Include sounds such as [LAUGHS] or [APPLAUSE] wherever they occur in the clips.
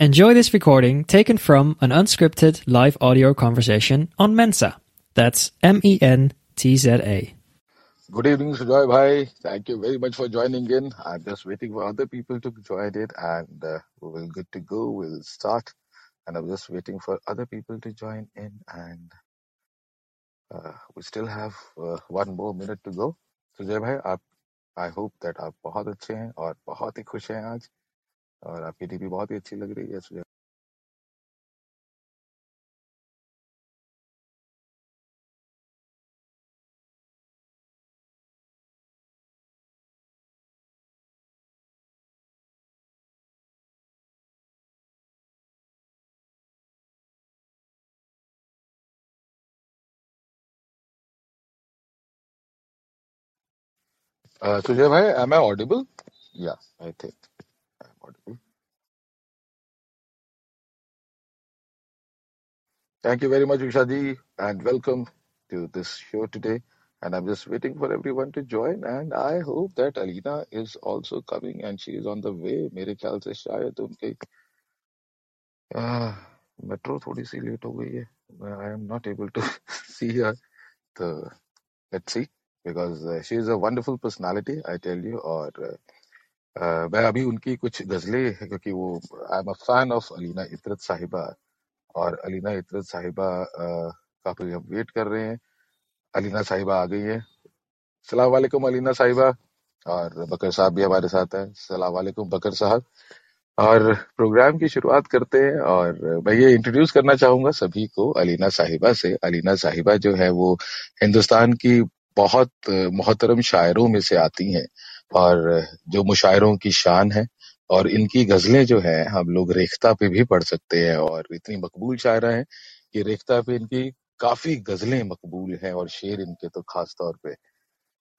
Enjoy this recording taken from an unscripted live audio conversation on Mensa. That's M E N T Z A. Good evening, Sujoy Bhai. Thank you very much for joining in. I'm just waiting for other people to join it and uh, we will good to go. We'll start. And I'm just waiting for other people to join in and uh, we still have uh, one more minute to go. Sujay भाई आप I hope that आप बहुत अच्छे हैं और बहुत ही खुश हैं आज और आपकी डीपी बहुत ही अच्छी लग रही है सुजय सुजय भाई am I audible? Yeah, I think I'm audible. Thank you very much, Ushadi, and welcome to this show today. And I'm just waiting for everyone to join. And I hope that Alina is also coming and she is on the way. मेरे ख्याल से शायद उनके metro थोड़ी सी late हो गई है I am not able to [LAUGHS] see her. So let's see because uh, she is a wonderful personality, I tell you. और मैं अभी उनकी कुछ गजलें हैं, क्योंकि वो I am a fan of Alina Itrat साहिबा और अलीना इतरत साहिबा uh, काफ़ी हम वेट कर रहे हैं। अलीना साहिबा आ गई है। सलाम वालेकुम अलीना साहिबा और बकर साहब भी हमारे साथ हैं। सलाम वालेकुम बकर साहब। और प्रोग्राम की शुरुआत करते हैं और मैं ये इंट्रोड्यूस करना चाहूँगा सभी को अलीना साहिबा से। अलीना साहिबा जो है वो हिंदुस्तान की बहुत मोहतरम शायरों में से आती हैं। और जो मुशायरों की शान है और इनकी गजलें जो है, हम लोग रेख्ता पे भी पढ़ सकते हैं और इतनी मकबूल शायरा हैं कि रेख्ता पे इनकी काफ़ी गजलें मकबूल हैं और शेर इनके तो खास तौर पे।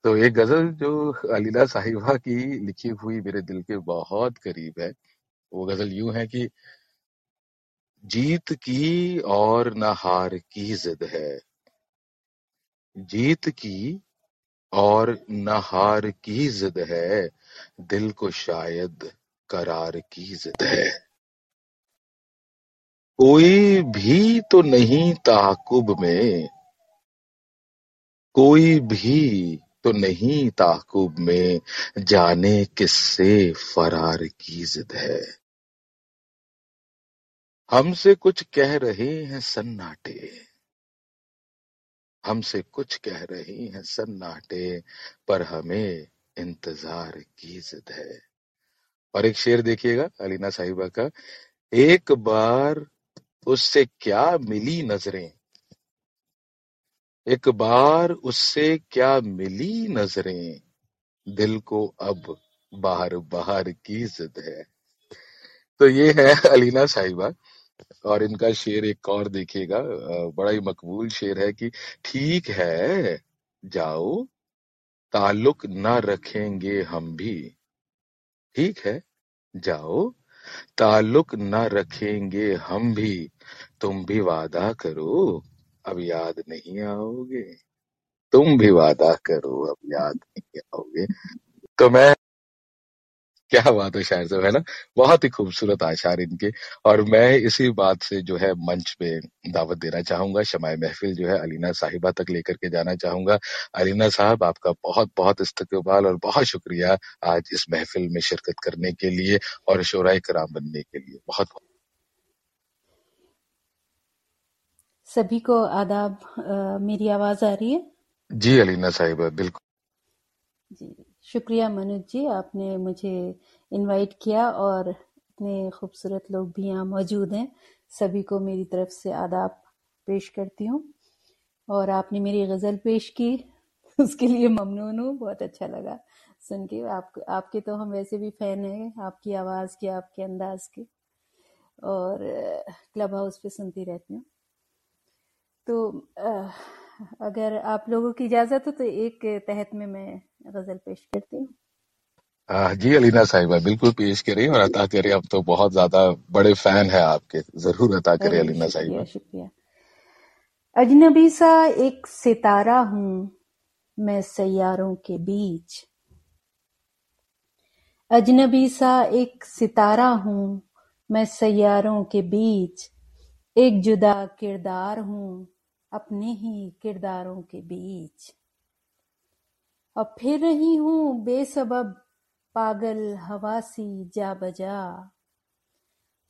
तो एक गज़ल जो अलीला साहिबा की लिखी हुई मेरे दिल के बहुत करीब है, वो गज़ल यूँ है कि, जीत की और न हार की जिद है। जीत की और न हार की जिद है, दिल को शायद करार की जिद है। कोई भी तो नहीं ताकुब में, कोई भी तो नहीं ताकुब में जाने किससे फरार की जिद है। हमसे कुछ कह रहे हैं सन्नाटे। हमसे कुछ कह रही हैं सन्नाटे, पर हमें इंतज़ार की जिद है। और एक शेर देखिएगा, अलीना साहिबा का, एक बार उससे क्या मिली नज़रें? एक बार उससे क्या मिली नज़रें? दिल को अब बाहर बाहर की जिद है। तो ये है अलीना साहिबा। और इनका शेर एक और देखिएगा बड़ा ही मकबूल शेर है कि ठीक है, जाओ, ताल्लुक न रखेंगे हम भी। ठीक है, जाओ, ताल्लुक न रखेंगे हम भी, तुम भी वादा करो, अब याद नहीं आओगे। तुम भी वादा करो, अब याद नहीं आओगे। तो मैं क्या बात है शायर साहब है ना? बहुत ही खूबसूरत आशार इनके। और मैं इसी बात से जो है मंच पे दावत देना चाहूँगा शमाय महफिल जो है अलीना साहिबा तक लेकर के जाना चाहूँगा। अलीना साहब आपका बहुत बहुत इस्तकबाल और बहुत शुक्रिया आज इस महफिल में शिरकत करने के लिए और शोरा कराम बनने के लिए। बहुत बहुत। सभी को आदाब मेरी आवाज़ आ रही है? जी अलीना साहिबा बिल्कुल। जी। शुक्रिया मनोज जी, आपने मुझे इनवाइट किया और इतने खूबसूरत लोग भी यहाँ मौजूद हैं। सभी को मेरी तरफ़ से आदाब पेश करती हूँ। और आपने मेरी गज़ल पेश की, उसके लिए ममनून हूँ, बहुत अच्छा लगा सुन के। आप, आपके तो हम वैसे भी फ़ैन हैं, आपकी आवाज़ के, आपके अंदाज के। और, क्लब हाउस पे सुनती रहती हूँ। तो अगर आप लोगों की इजाज़त हो तो एक तहत में मैं गज़ल पेश करती हूँ। जी अलीना साहिबा बिल्कुल पेश करें और अता करें अब तो बहुत ज़्यादा बड़े फ़ैन है आपके ज़रूर अता करें अलीना साहिबा। शुक्रिया। अजनबी सा एक सितारा हूँ मैं सैयारों के बीच। अजनबी सा एक सितारा हूँ मैं सैयारों के बीच। एक जुदा किरदार हूँ अपने ही किरदारों के बीच। अब फिर रही हूँ बेसबब पागल हवा सी जा बजा।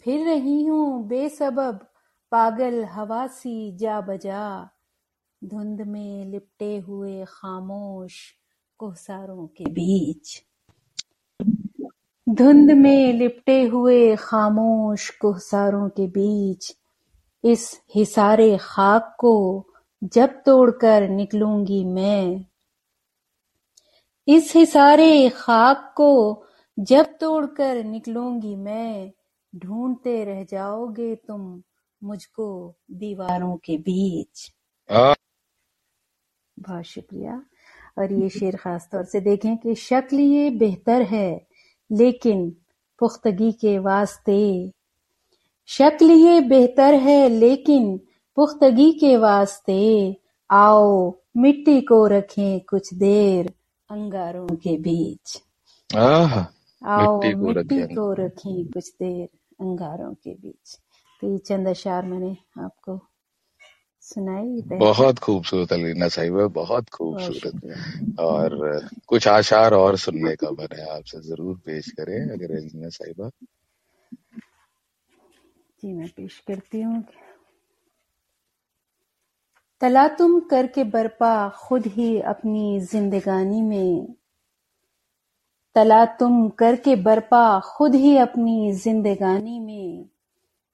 फिर रही हूँ बेसबब पागल हवा सी जा बजा। धुंध में लिपटे हुए खामोश कोहसारों के बीच। धुंध में लिपटे हुए खामोश कोहसारों के बीच। इस हिसारे खाक को जब तोड़कर निकलूँगी मैं। इस हिसारे खाक को जब तोड़कर निकलूँगी मैं ढूंढते रह जाओगे तुम मुझको दीवारों के बीच। बहुत शुक्रिया। और ये शेर खास तौर से देखें कि शक्ल ये बेहतर है लेकिन पुख्तगी के वास्ते। शक्ल ये बेहतर है लेकिन पुख्तगी के वास्ते। आओ मिट्टी को रखें कुछ देर अंगारों के बीच। आह, आओ मिट्टी को रखें कुछ देर अंगारों के बीच। तो ये चंद अशार मैंने आपको सुनाई बहुत खूबसूरत अलीना साहिबा बहुत बहुत खूबसूरत और कुछ आशार और सुनने का मन है आपसे ज़रूर पेश करें अगर अलीना साहिबा। जी मैं पेश करती हूँ। तला तुम करके बरपा खुद ही अपनी जिंदगानी में। तला तुम करके बरपा खुद ही अपनी जिंदगानी में।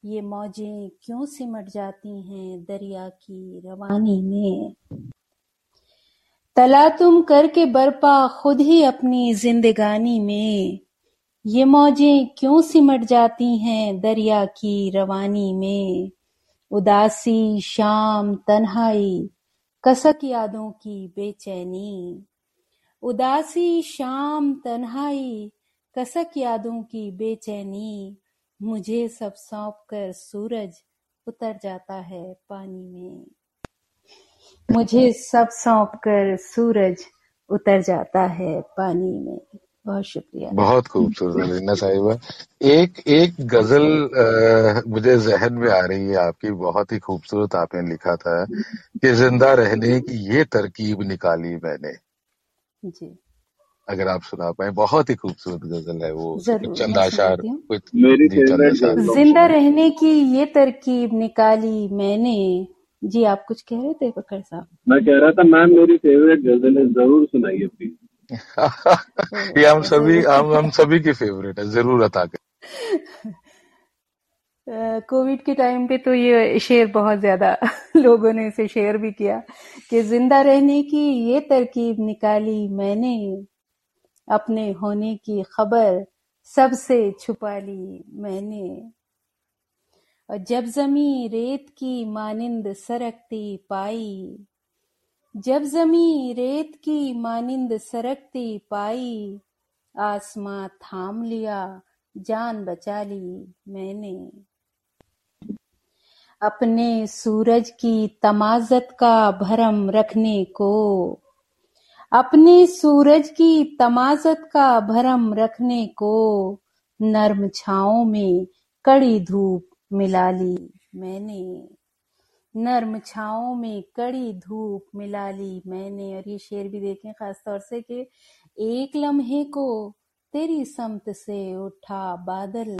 ये मौजें क्यों सिमट जाती हैं दरिया की रवानी में? तला तुम करके बरपा खुद ही अपनी जिंदगानी में। ये मौजें क्यों सिमट जाती हैं दरिया की रवानी में? उदासी, शाम, तन्हाई, कसक यादों की बेचैनी। उदासी, शाम, तन्हाई, कसक यादों की बेचैनी। मुझे सब सौंप कर सूरज उतर जाता है पानी में। मुझे सब सौंप कर सूरज उतर जाता है पानी में। बहुत शुक्रिया। बहुत खूबसूरत अलीना साहिबा। एक एक गज़ल अ, मुझे जहन में आ रही है आपकी बहुत ही खूबसूरत आपने लिखा था कि ज़िंदा रहने की ये तरकीब निकाली मैंने। जी। अगर आप सुना पाए बहुत ही खूबसूरत गज़ल है वो। ज़रूर चंद आशार सुनाती कुछ मेरी जी चंद फेवरेट आशार गज़ल। ज़िंदा रहने की ये तरकीब निकाली मैंने। जी आप कुछ कह रहे थे बकर साहब? मैं कह रहा था मैम मेरी फेवरेट गज़ल है ज़रूर सुनाइए प्लीज़ ये हम सभी, हम हम सभी की फेवरेट है, ज़रूर अता कर। कोविड के टाइम पे तो ये शेयर बहुत ज़्यादा [LAUGHS] लोगों ने इसे शेयर भी किया कि ज़िंदा रहने की ये तरकीब निकाली मैंने, अपने होने की खबर सबसे छुपा ली मैंने। और जब जमी रेत की मानिंद सरकती पाई जब जमी रेत की मानिंद सरकती पाई, आसमां थाम लिया, जान बचा ली मैंने। अपने सूरज की तमाजत का भरम रखने को, अपने सूरज की तमाजत का भरम रखने को, नर्म छाओं में कड़ी धूप मिला ली मैंने। नर्म छाओं में कड़ी धूप मिला ली। मैंने और ये शेर भी देखें खास तौर से कि एक लम्हे को तेरी समत से उठा बादल।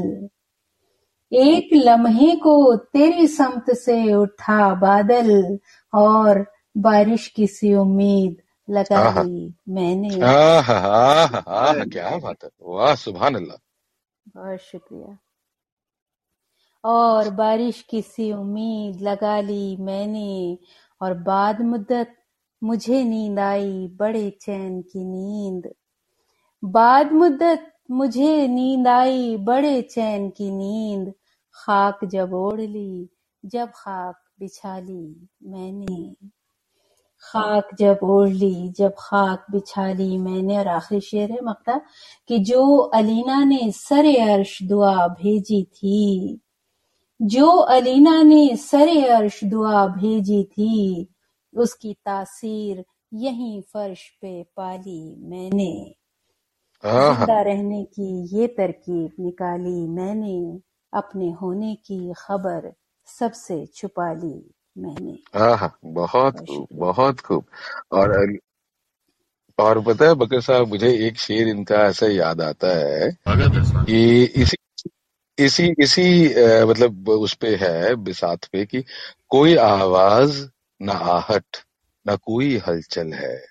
एक लम्हे को तेरी समत से उठा बादल और बारिश की सी उम्मीद लगा ली मैंने। आह आह आह क्या बात है। वाह सुभान अल्लाह। बहुत शुक्रिया। और बारिश की सी उम्मीद लगा ली मैंने। और बाद मुद्दत मुझे नींद आई बड़े चैन की नींद। बाद मुद्दत मुझे नींद आई बड़े चैन की नींद। खाक जब ओढ़ ली, जब खाक बिछा ली मैंने। खाक जब ओढ़ ली, जब खाक बिछा ली मैंने। और आखिरी शेर है मक्ता, कि जो अलीना ने सरे अर्श दुआ भेजी थी जो अलीना ने सरे अर्श दुआ भेजी थी उसकी तासीर यहीं फर्श पे पाली मैंने। ज़िंदा रहने की ये तरकीब निकाली मैंने अपने होने की खबर सबसे छुपा ली मैंने। हाँ बहुत बहुत खूब बहुत खूब। और और पता है बकर साहब मुझे एक शेर इनका ऐसा याद आता है। कि इसी इसी इसी अ, मतलब उस पे है बिसात पे कि कोई आवाज़ न आहट न कोई हलचल है।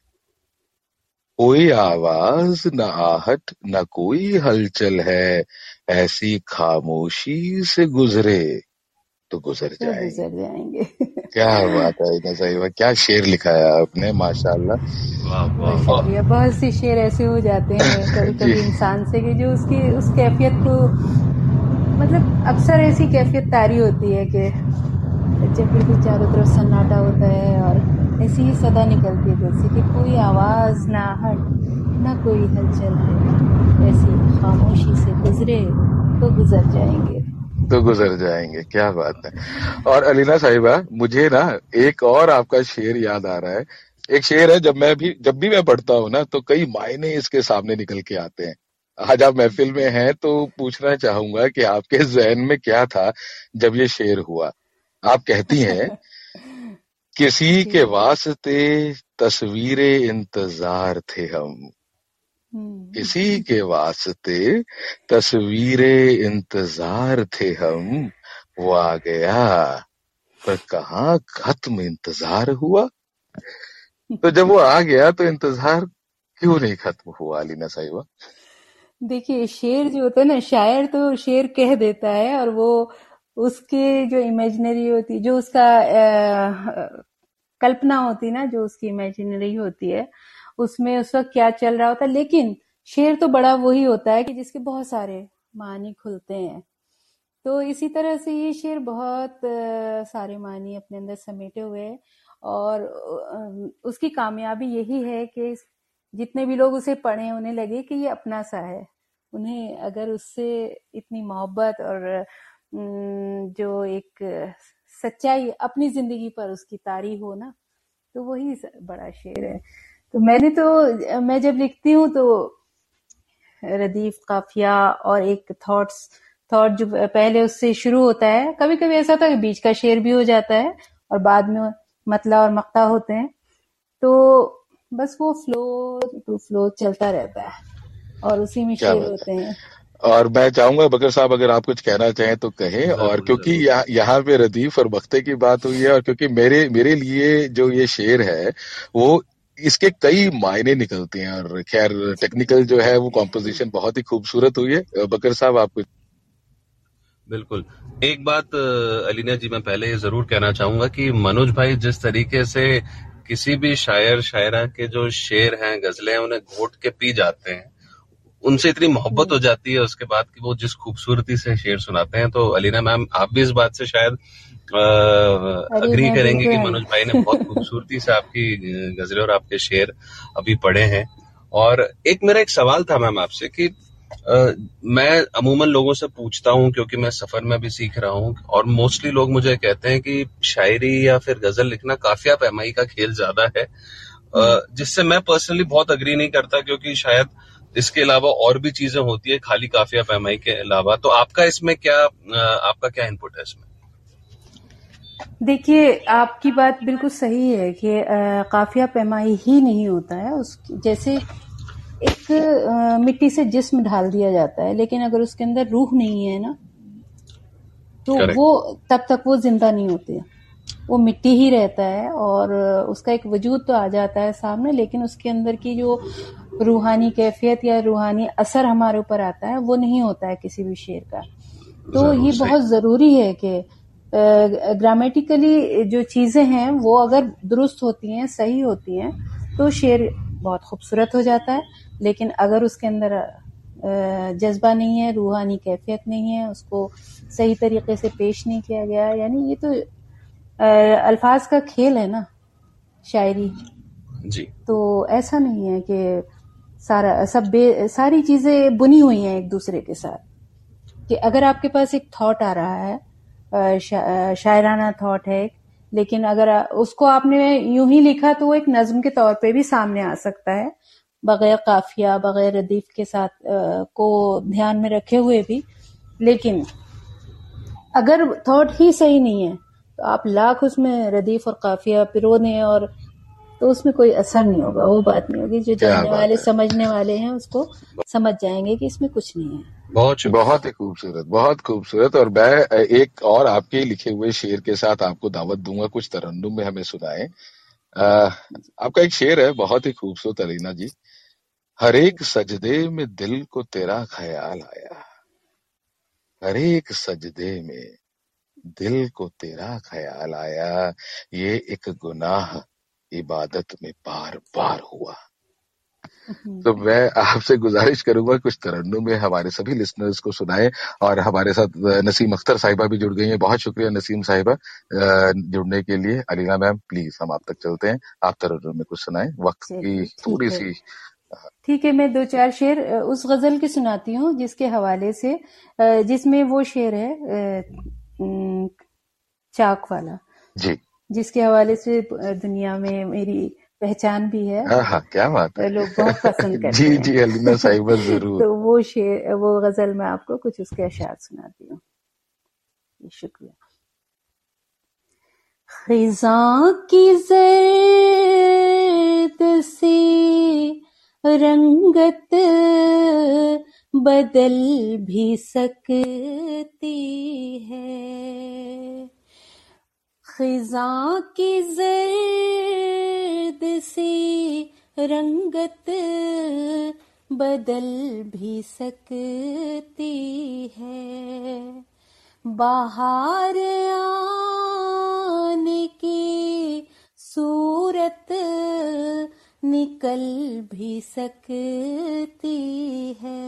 कोई आवाज़ न आहट न कोई हलचल है। ऐसी खामोशी से गुजरे तो गुजर तो जाएँगे। गुजर जाएँगे। क्या बात है इतना सही बात। क्या शेर लिखा है आपने माशाल्लाह। शुक्रिया बहुत से शेर ऐसे हो जाते हैं [LAUGHS] कभी कभी इंसान से कि जो उसकी उस कैफियत को मतलब अक्सर ऐसी कैफियत तारी होती है कि जब बिल्कुल चारों तरफ़ सन्नाटा होता है और ऐसी ही सदा निकलती है जैसे कि कोई आवाज़ ना हट, ना कोई हलचल है। ऐसी खामोशी से गुजरे तो गुजर जाएँगे। तो गुजर जाएँगे, क्या बात है। और अलीना साहिबा, मुझे ना एक और आपका शेर याद आ रहा है। एक शेर है, जब मैं भी, जब भी मैं पढ़ता हूँ ना तो कई मायने इसके सामने निकल के आते हैं। आज आप महफिल में हैं तो पूछना चाहूँगा कि आपके जहन में क्या था जब ये शेर हुआ? आप कहती हैं [LAUGHS] किसी के वास्ते तस्वीर इंतज़ार थे हम। हम्म किसी के वास्ते तस्वीर इंतज़ार थे हम। वो आ गया पर कहाँ खत्म इंतज़ार हुआ? तो जब वो आ गया तो इंतज़ार क्यों नहीं खत्म हुआ अलीना साहिबा? देखिए शेर जो होता है ना शायर तो शेर कह देता है और वो उसके जो इमेजिनरी होती जो उसका अ, कल्पना होती ना जो उसकी इमेजिनरी होती है उसमें उस वक्त क्या चल रहा होता है। लेकिन शेर तो बड़ा वही होता है कि जिसके बहुत सारे मानी खुलते हैं। तो इसी तरह से ये शेर बहुत सारे मानी अपने अंदर समेटे हुए है और उसकी कामयाबी यही है कि जितने भी लोग उसे पढ़े उन्हें लगे कि ये अपना सा है। उन्हें अगर उससे इतनी मोहब्बत और जो एक सच्चाई अपनी ज़िंदगी पर उसकी तारी हो ना तो वही बड़ा शेर है। तो मैंने तो मैं जब लिखती हूँ तो रदीफ, काफिया और एक थॉट्स थॉट जो पहले उससे शुरू होता है कभी कभी ऐसा होता है बीच का शेर भी हो जाता है और बाद में मतला और मक्ता होते हैं। तो बस वो फ्लो टू फ्लो चलता रहता है। और उसी में बात होते हैं। और मैं चाहूँगा बकर साहब अगर आप कुछ कहना चाहें तो कहें। और क्योंकि यहाँ यहाँ पे रदीफ और बख्ते की बात हुई है और क्योंकि मेरे मेरे लिए जो ये शेर है वो इसके कई मायने निकलते हैं। और खैर टेक्निकल जो है वो कॉम्पोजिशन बहुत ही खूबसूरत हुई है। बकर साहब आप कुछ बिल्कुल। एक बात अलीना जी मैं पहले ये ज़रूर कहना चाहूँगा कि मनोज भाई जिस तरीके से किसी भी शायर शायरा के जो शेर हैं गजलें हैं उन्हें घोट के पी जाते हैं। उनसे इतनी मोहब्बत हो जाती है उसके बाद कि वो जिस खूबसूरती से शेर सुनाते हैं तो अलीना मैम आप भी इस बात से शायद अग्री करेंगे कि मनोज भाई ने बहुत खूबसूरती से आपकी गजलें और आपके शेर अभी पढ़े हैं। और एक मेरा एक सवाल था मैम आपसे कि मैं अमूमन लोगों से पूछता हूँ क्योंकि मैं सफ़र में भी सीख रहा हूँ और मोस्टली लोग मुझे कहते हैं कि शायरी या फिर गज़ल लिखना काफिया पैमाई का खेल ज़्यादा है। हम्म। जिससे मैं पर्सनली बहुत अग्री नहीं करता क्योंकि शायद इसके अलावा और भी चीज़ें होती है खाली काफिया पैमाई के अलावा। तो आपका इसमें क्या आपका क्या इनपुट है इसमें? देखिए आपकी बात बिल्कुल सही है कि काफिया पैमाई ही नहीं होता है। उस जैसे एक अ, मिट्टी से जिस्म ढाल दिया जाता है लेकिन अगर उसके अंदर रूह नहीं है ना तो करेक्ट वो तब तक वो ज़िंदा नहीं होती वो मिट्टी ही रहता है और उसका एक वजूद तो आ जाता है सामने लेकिन उसके अंदर की जो रूहानी कैफियत या रूहानी असर हमारे ऊपर आता है वो नहीं होता है किसी भी शेर का। तो ये बहुत ज़रूरी है कि ग्रामेटिकली जो चीज़ें हैं वो अगर दुरुस्त होती हैं सही होती हैं तो शेर बहुत खूबसूरत हो जाता है लेकिन अगर उसके अंदर जज्बा नहीं है रूहानी कैफियत नहीं है उसको सही तरीके से पेश नहीं किया गया यानी ये तो अल्फाज का खेल है ना शायरी। जी। तो ऐसा नहीं है कि सारा सब बे, सारी चीज़ें बुनी हुई हैं एक दूसरे के साथ। कि अगर आपके पास एक थॉट आ रहा है शा, शायराना थॉट है लेकिन अगर उसको आपने यूँ ही लिखा तो वो एक नज्म के तौर पे भी सामने आ सकता है बगैर काफिया बगैर रदीफ के साथ अ, को ध्यान में रखे हुए भी। लेकिन अगर थॉट ही सही नहीं है तो आप लाख उसमें रदीफ और काफिया पिरो दें और तो उसमें कोई असर नहीं होगा वो बात नहीं होगी। जो जानने वाले समझने वाले हैं उसको समझ जाएँगे कि इसमें कुछ नहीं है। बहुत बहुत ही खूबसूरत, बहुत खूबसूरत। और मैं एक और आपके लिखे हुए शेर के साथ आपको दावत दूँगा, कुछ तरन्नुम में हमें सुनाए। आपका एक शेर है, बहुत ही खूबसूरत, अलीना जी। हर एक सजदे में दिल को तेरा ख्याल आया। हर एक सजदे में दिल को तेरा ख्याल आया। ये एक गुनाह इबादत में बार बार हुआ। तो मैं आपसे गुजारिश करूँगा कुछ तरन्नुम में हमारे सभी लिसनर्स को सुनाएँ और हमारे साथ नसीम अख्तर साहिबा भी जुड़ गई हैं। बहुत शुक्रिया नसीम साहिबा जुड़ने के लिए। अलीना मैम प्लीज़ हम आप तक चलते हैं। आप तरन्नुम में कुछ सुनाएँ। वक्त की थोड़ी सी ठीक है मैं दो चार शेर उस गज़ल की सुनाती हूँ जिसके हवाले से जिसमें वो शेर है चाक वाला। जी। जिसके हवाले से दुनिया में मेरी पहचान भी है। हाँ हाँ क्या बात है। लोग बहुत पसंद [LAUGHS] करते जी हैं। जी अलीना साहिबा ज़रूर। तो वो शेर वो गज़ल मैं आपको कुछ उसके अशार सुनाती हूँ। शुक्रिया। खिजा की जर्द सी रंगत बदल भी सकती है। खिजा की जर्द सी रंगत बदल भी सकती है। बाहर आने की सूरत निकल भी सकती है।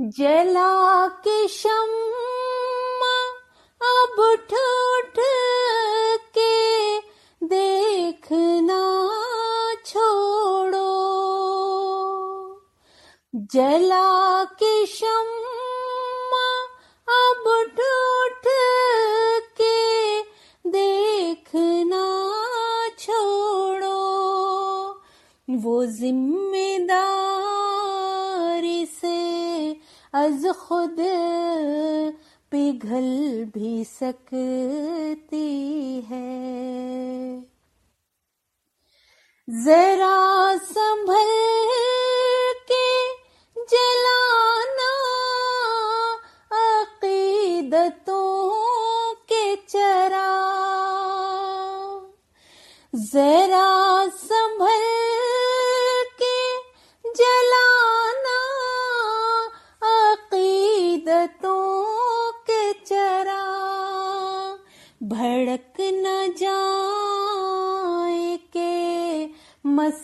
जला के शम्मा अब उठ के देखना छोड़ो। जला के शम्मा अब उठ उठ के देखना छोड़ो। वो ज़िम्मेदारी से अज खुद पिघल भी सकती है। जरा संभल के जलाना अकीदतों के चरा। जरा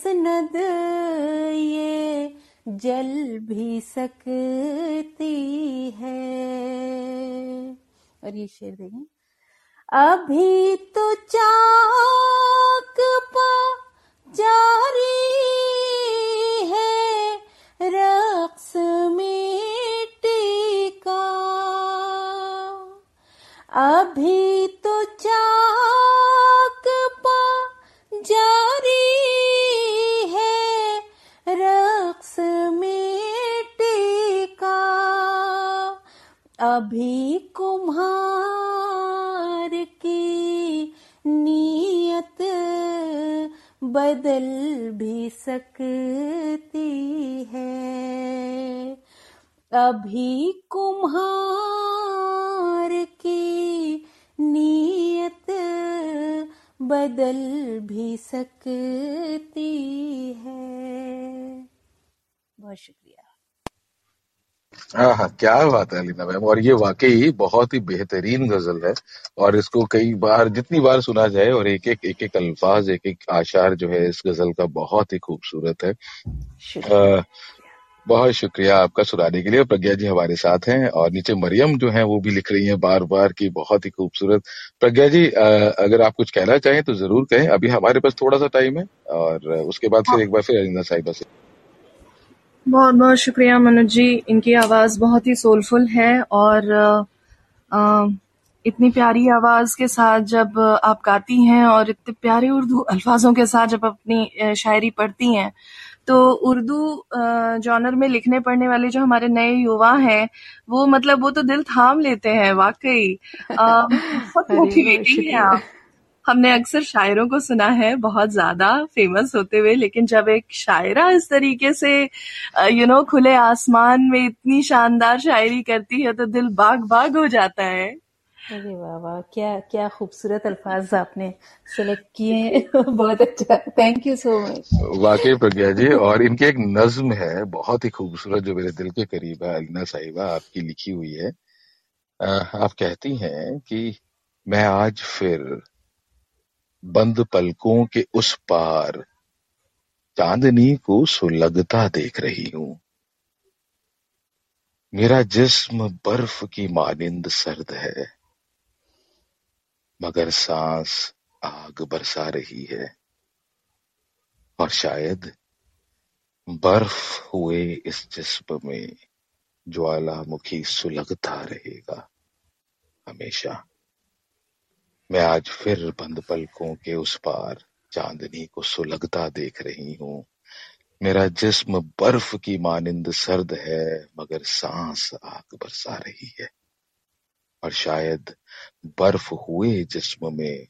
मसनद ये जल भी सकती है। और ये शेर देखें। अभी तो चाक पा हाँ हाँ क्या बात है अलीना मैम। और ये वाकई बहुत ही बेहतरीन गज़ल है और इसको कई बार जितनी बार सुना जाए और एक एक एक एक अल्फाज एक एक आशार जो है इस गज़ल का बहुत ही खूबसूरत है। बहुत शुक्रिया आपका सुनाने के लिए। प्रज्ञा जी हमारे साथ हैं और नीचे मरियम जो है वो भी लिख रही हैं बार बार की बहुत ही खूबसूरत। प्रज्ञा जी अगर आप कुछ कहना चाहें तो ज़रूर कहें। अभी हमारे पास थोड़ा सा टाइम है और उसके बाद फिर एक बार फिर अलीना साहिबा से। बहुत बहुत शुक्रिया मनोज जी। इनकी आवाज़ बहुत ही सोलफुल है और अ, इतनी प्यारी आवाज़ के साथ जब आप गाती हैं और इतने प्यारे उर्दू अल्फाजों के साथ जब अपनी शायरी पढ़ती हैं तो उर्दू जॉनर में लिखने पढ़ने वाले जो हमारे नए युवा हैं वो मतलब वो तो दिल थाम लेते हैं वाकई। [LAUGHS] बहुत मोटिवेटिंग है आप। हमने अक्सर शायरों को सुना है बहुत ज़्यादा फ़ेमस होते हुए लेकिन जब एक शायरा इस तरीके से यू नो खुले आसमान में इतनी शानदार शायरी करती है तो दिल बाग बाग हो जाता है। अरे वाह वाह क्या क्या खूबसूरत अल्फाज आपने सेलेक्ट किए [LAUGHS] बहुत अच्छा। थैंक यू सो मच वाकई प्रज्ञा जी और इनकी एक नज्म है बहुत ही खूबसूरत जो मेरे दिल के करीब है अलना साहिबा आपकी लिखी हुई है। आप कहती हैं कि मैं आज फिर बंद पलकों के उस पार, चांदनी को सुलगता देख रही हूँ। मेरा जिस्म बर्फ़ की मानिंद सर्द है, मगर सांस आग बरसा रही है। और शायद बर्फ़ हुए इस जिस्म में ज्वालामुखी सुलगता रहेगा हमेशा। मैं आज फिर बंद पलकों के उस पार चांदनी को सुलगता देख रही हूँ। मेरा जिस्म बर्फ़ की मानिंद सर्द है, मगर सांस आग बरसा रही है। और शायद बर्फ़ हुए जिस्म में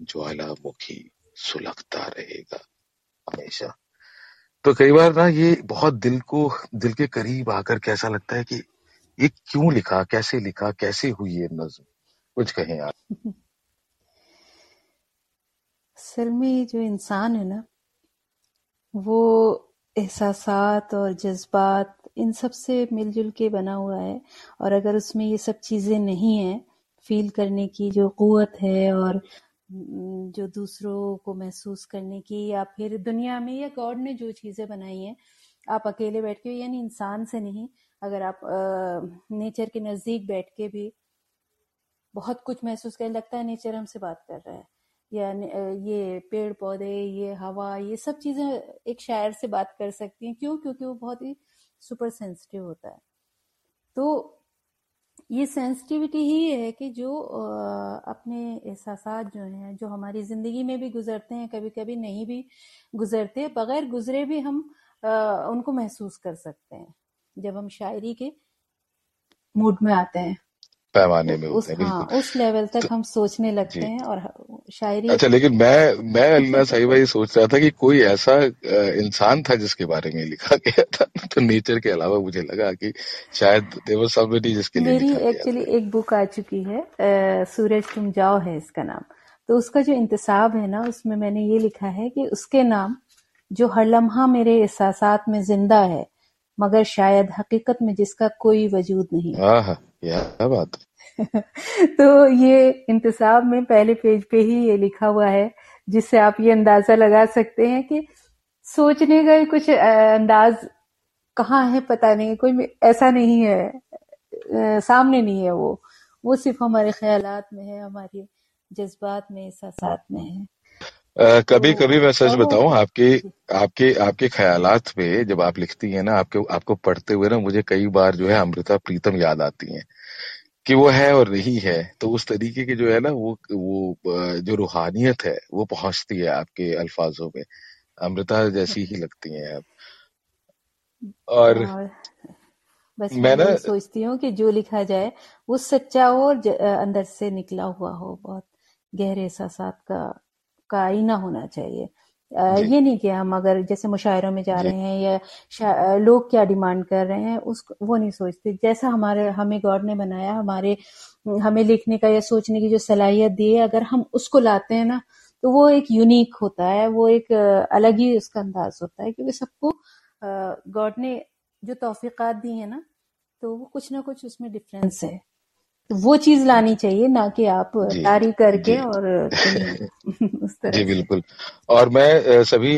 ज्वालामुखी सुलगता रहेगा हमेशा। तो कई बार ना ये बहुत दिल को, दिल के करीब आकर कैसा लगता है कि ये क्यों लिखा, कैसे लिखा, कैसे हुई ये नज्म? कुछ कहें आप? [LAUGHS] असल में जो इंसान है ना वो एहसास और जज्बात इन सबसे मिलजुल के बना हुआ है। और अगर उसमें ये सब चीज़ें नहीं है फील करने की जो क़ुवत है और जो दूसरों को महसूस करने की या फिर दुनिया में या गॉड ने जो चीज़ें बनाई हैं आप अकेले बैठ के यानी इंसान से नहीं अगर आप आ, नेचर के नज़दीक बैठ के भी बहुत कुछ महसूस करने लगता है नेचर हमसे बात कर रहा है। या ये पेड़ पौधे ये हवा ये सब चीज़ें एक शायर से बात कर सकती हैं। क्यों? क्योंकि वो बहुत ही सुपर सेंसिटिव होता है। तो ये सेंसिटिविटी ही है कि जो अपने एहसास जो हैं जो हमारी ज़िंदगी में भी गुजरते हैं कभी कभी नहीं भी गुजरते बगैर गुजरे भी हम उनको महसूस कर सकते हैं जब हम शायरी के मूड में आते हैं। पैमाने में उस, हाँ, उस लेवल तक तो, हम सोचने लगते हैं और शायरी अच्छा लेकिन मैं मैं अल्लाह साहिबा ये सोच रहा था कि कोई ऐसा इंसान था जिसके बारे में लिखा गया था [LAUGHS] तो नेचर के अलावा मुझे लगा कि शायद देवर समबडी जिसके लिए मेरी एक्चुअली एक बुक आ चुकी है आ, सूरज तुम जाओ है इसका नाम। तो उसका जो इंतसाब है ना उसमें मैंने ये लिखा है कि उसके नाम जो हर लम्हा मेरे एहसास में ज़िंदा है मगर शायद हकीकत में जिसका कोई वजूद नहीं क्या बात [LAUGHS] तो ये इंतसाब में पहले पेज पे ही ये लिखा हुआ है जिससे आप ये अंदाज़ा लगा सकते हैं कि सोचने का कुछ अंदाज कहाँ है पता नहीं कोई ऐसा नहीं है सामने नहीं है वो। वो सिर्फ़ हमारे ख्यालात में है हमारे जज्बात में एहसास में है। Uh, कभी तो, कभी मैं सच बताऊँ आपके आपके आपके ख्यालात में जब आप लिखती हैं ना आपके आपको पढ़ते हुए ना मुझे कई बार जो है अमृता प्रीतम याद आती हैं। कि वो है और नहीं है तो उस तरीके की जो है ना वो वो जो रूहानियत है वो पहुँचती है आपके अल्फाजों में। अमृता जैसी ही लगती हैं आप। और बस मैं ना सोचती हूँ कि जो लिखा जाए वो सच्चा हो और अंदर से निकला हुआ हो बहुत गहरे एहसास का का आईना होना चाहिए। ये नहीं कि हम अगर जैसे मुशायरों में जा रहे हैं या लोग क्या डिमांड कर रहे हैं उस वो नहीं सोचते। जैसा हमारे हमें गॉड ने बनाया हमारे हमें लिखने का या सोचने की जो सलाहियत दी है अगर हम उसको लाते हैं ना तो वो एक यूनिक होता है वो एक अलग ही उसका अंदाज होता है क्योंकि सबको गॉड ने जो तोफ़ीक़ात दी है ना तो वो कुछ ना कुछ उसमें डिफरेंस है। तो वो चीज़ लानी चाहिए ना कि आप तारी करके और [LAUGHS] उस तरह जी बिल्कुल। और मैं सभी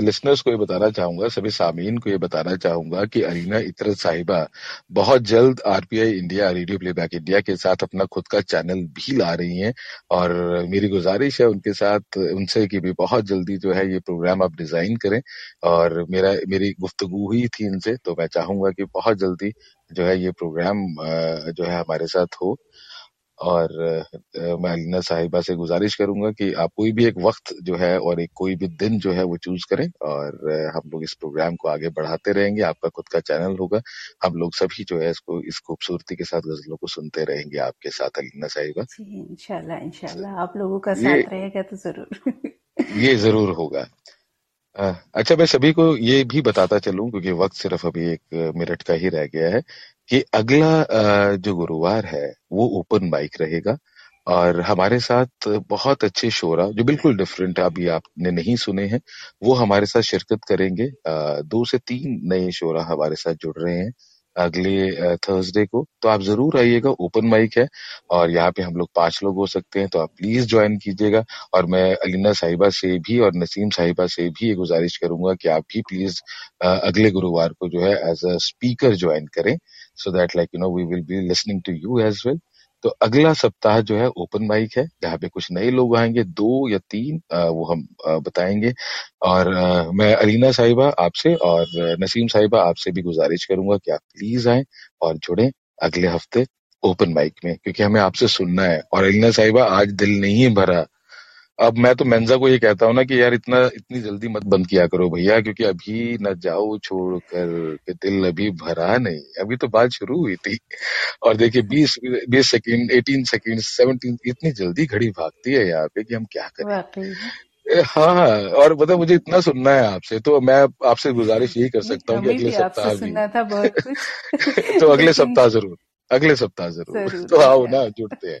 लिसनर्स को ये बताना चाहूँगा सभी सामीन को ये बताना चाहूँगा कि अरीना इतरत साहिबा बहुत जल्द RPI India Radio Playback India के साथ अपना खुद का चैनल भी ला रही हैं और मेरी गुजारिश है उनके साथ उनसे कि भी बहुत जल्दी जो है ये प्रोग्राम आप डिज़ाइन करें और मेरा मेरी गुफ्तगु हुई थी इनसे तो मैं चाहूँगा कि बहुत जल्दी जो है ये प्रोग्राम जो है हमारे साथ हो। और मैं अलीना साहिबा से गुजारिश करूँगा कि आप कोई भी एक वक्त जो है और एक कोई भी दिन जो है वो चूज़ करें और हम लोग इस प्रोग्राम को आगे बढ़ाते रहेंगे। आपका खुद का चैनल होगा। हम लोग सभी जो है इसको इस खूबसूरती के साथ गजलों को सुनते रहेंगे आपके साथ अलीना साहिबा। इंशाल्लाह इंशाल्लाह। आप लोगों का साथ रहेगा तो ज़रूर। ये ज़रूर होगा। अच्छा मैं सभी को ये भी बताता चलूँ, क्योंकि वक्त सिर्फ़ अभी एक मिनट का ही रह गया है, कि अगला जो गुरुवार है, वो ओपन माइक रहेगा, और हमारे साथ बहुत अच्छे शोरा, जो बिल्कुल डिफरेंट अभी आपने नहीं सुने हैं, वो हमारे साथ शिरकत करेंगे। दो से तीन नए शोरा हमारे साथ जुड़ रहे हैं। अगले थर्सडे को तो आप ज़रूर आइएगा ओपन माइक है और यहाँ पे हम लोग पाँच लोग हो सकते हैं तो आप प्लीज़ ज्वाइन कीजिएगा और मैं अलीना साहिबा से भी और नसीम साहिबा से भी ये गुजारिश करूँगा कि आप भी प्लीज़ अगले गुरुवार को जो है एज अ स्पीकर ज्वाइन करें so that like you know we will be listening to you as well तो अगला सप्ताह जो है ओपन माइक है, जहाँ पे कुछ नए लोग आएँगे, दो या तीन वो हम बताएँगे। और मैं अलीना साहिबा आपसे और नसीम साहिबा आपसे भी गुजारिश करूँगा कि आप प्लीज़ आए और जुड़े अगले हफ़्ते ओपन माइक में, क्योंकि हमें आपसे सुनना है। और अलीना साहिबा आज दिल नहीं भरा अब मैं तो मेंजा को ये कहता हूँ ना कि यार इतना इतनी जल्दी मत बंद किया करो भैया क्योंकि अभी न जाओ छोड़ कर के दिल अभी भरा नहीं। अभी तो बात शुरू हुई थी। और देखिए बीस बीस सेकेंड एटीन सेकेंड सेवनटीन इतनी जल्दी घड़ी भागती है यहाँ पे कि हम क्या करें। हाँ हाँ और मतलब मुझे इतना सुनना है आपसे तो मैं आपसे गुजारिश यही कर सकता हूँ कि अगले सप्ताह भी। [LAUGHS] तो अगले सप्ताह ज़रूर अगले सप्ताह ज़रूर। तो आओ ना जुड़ते हैं।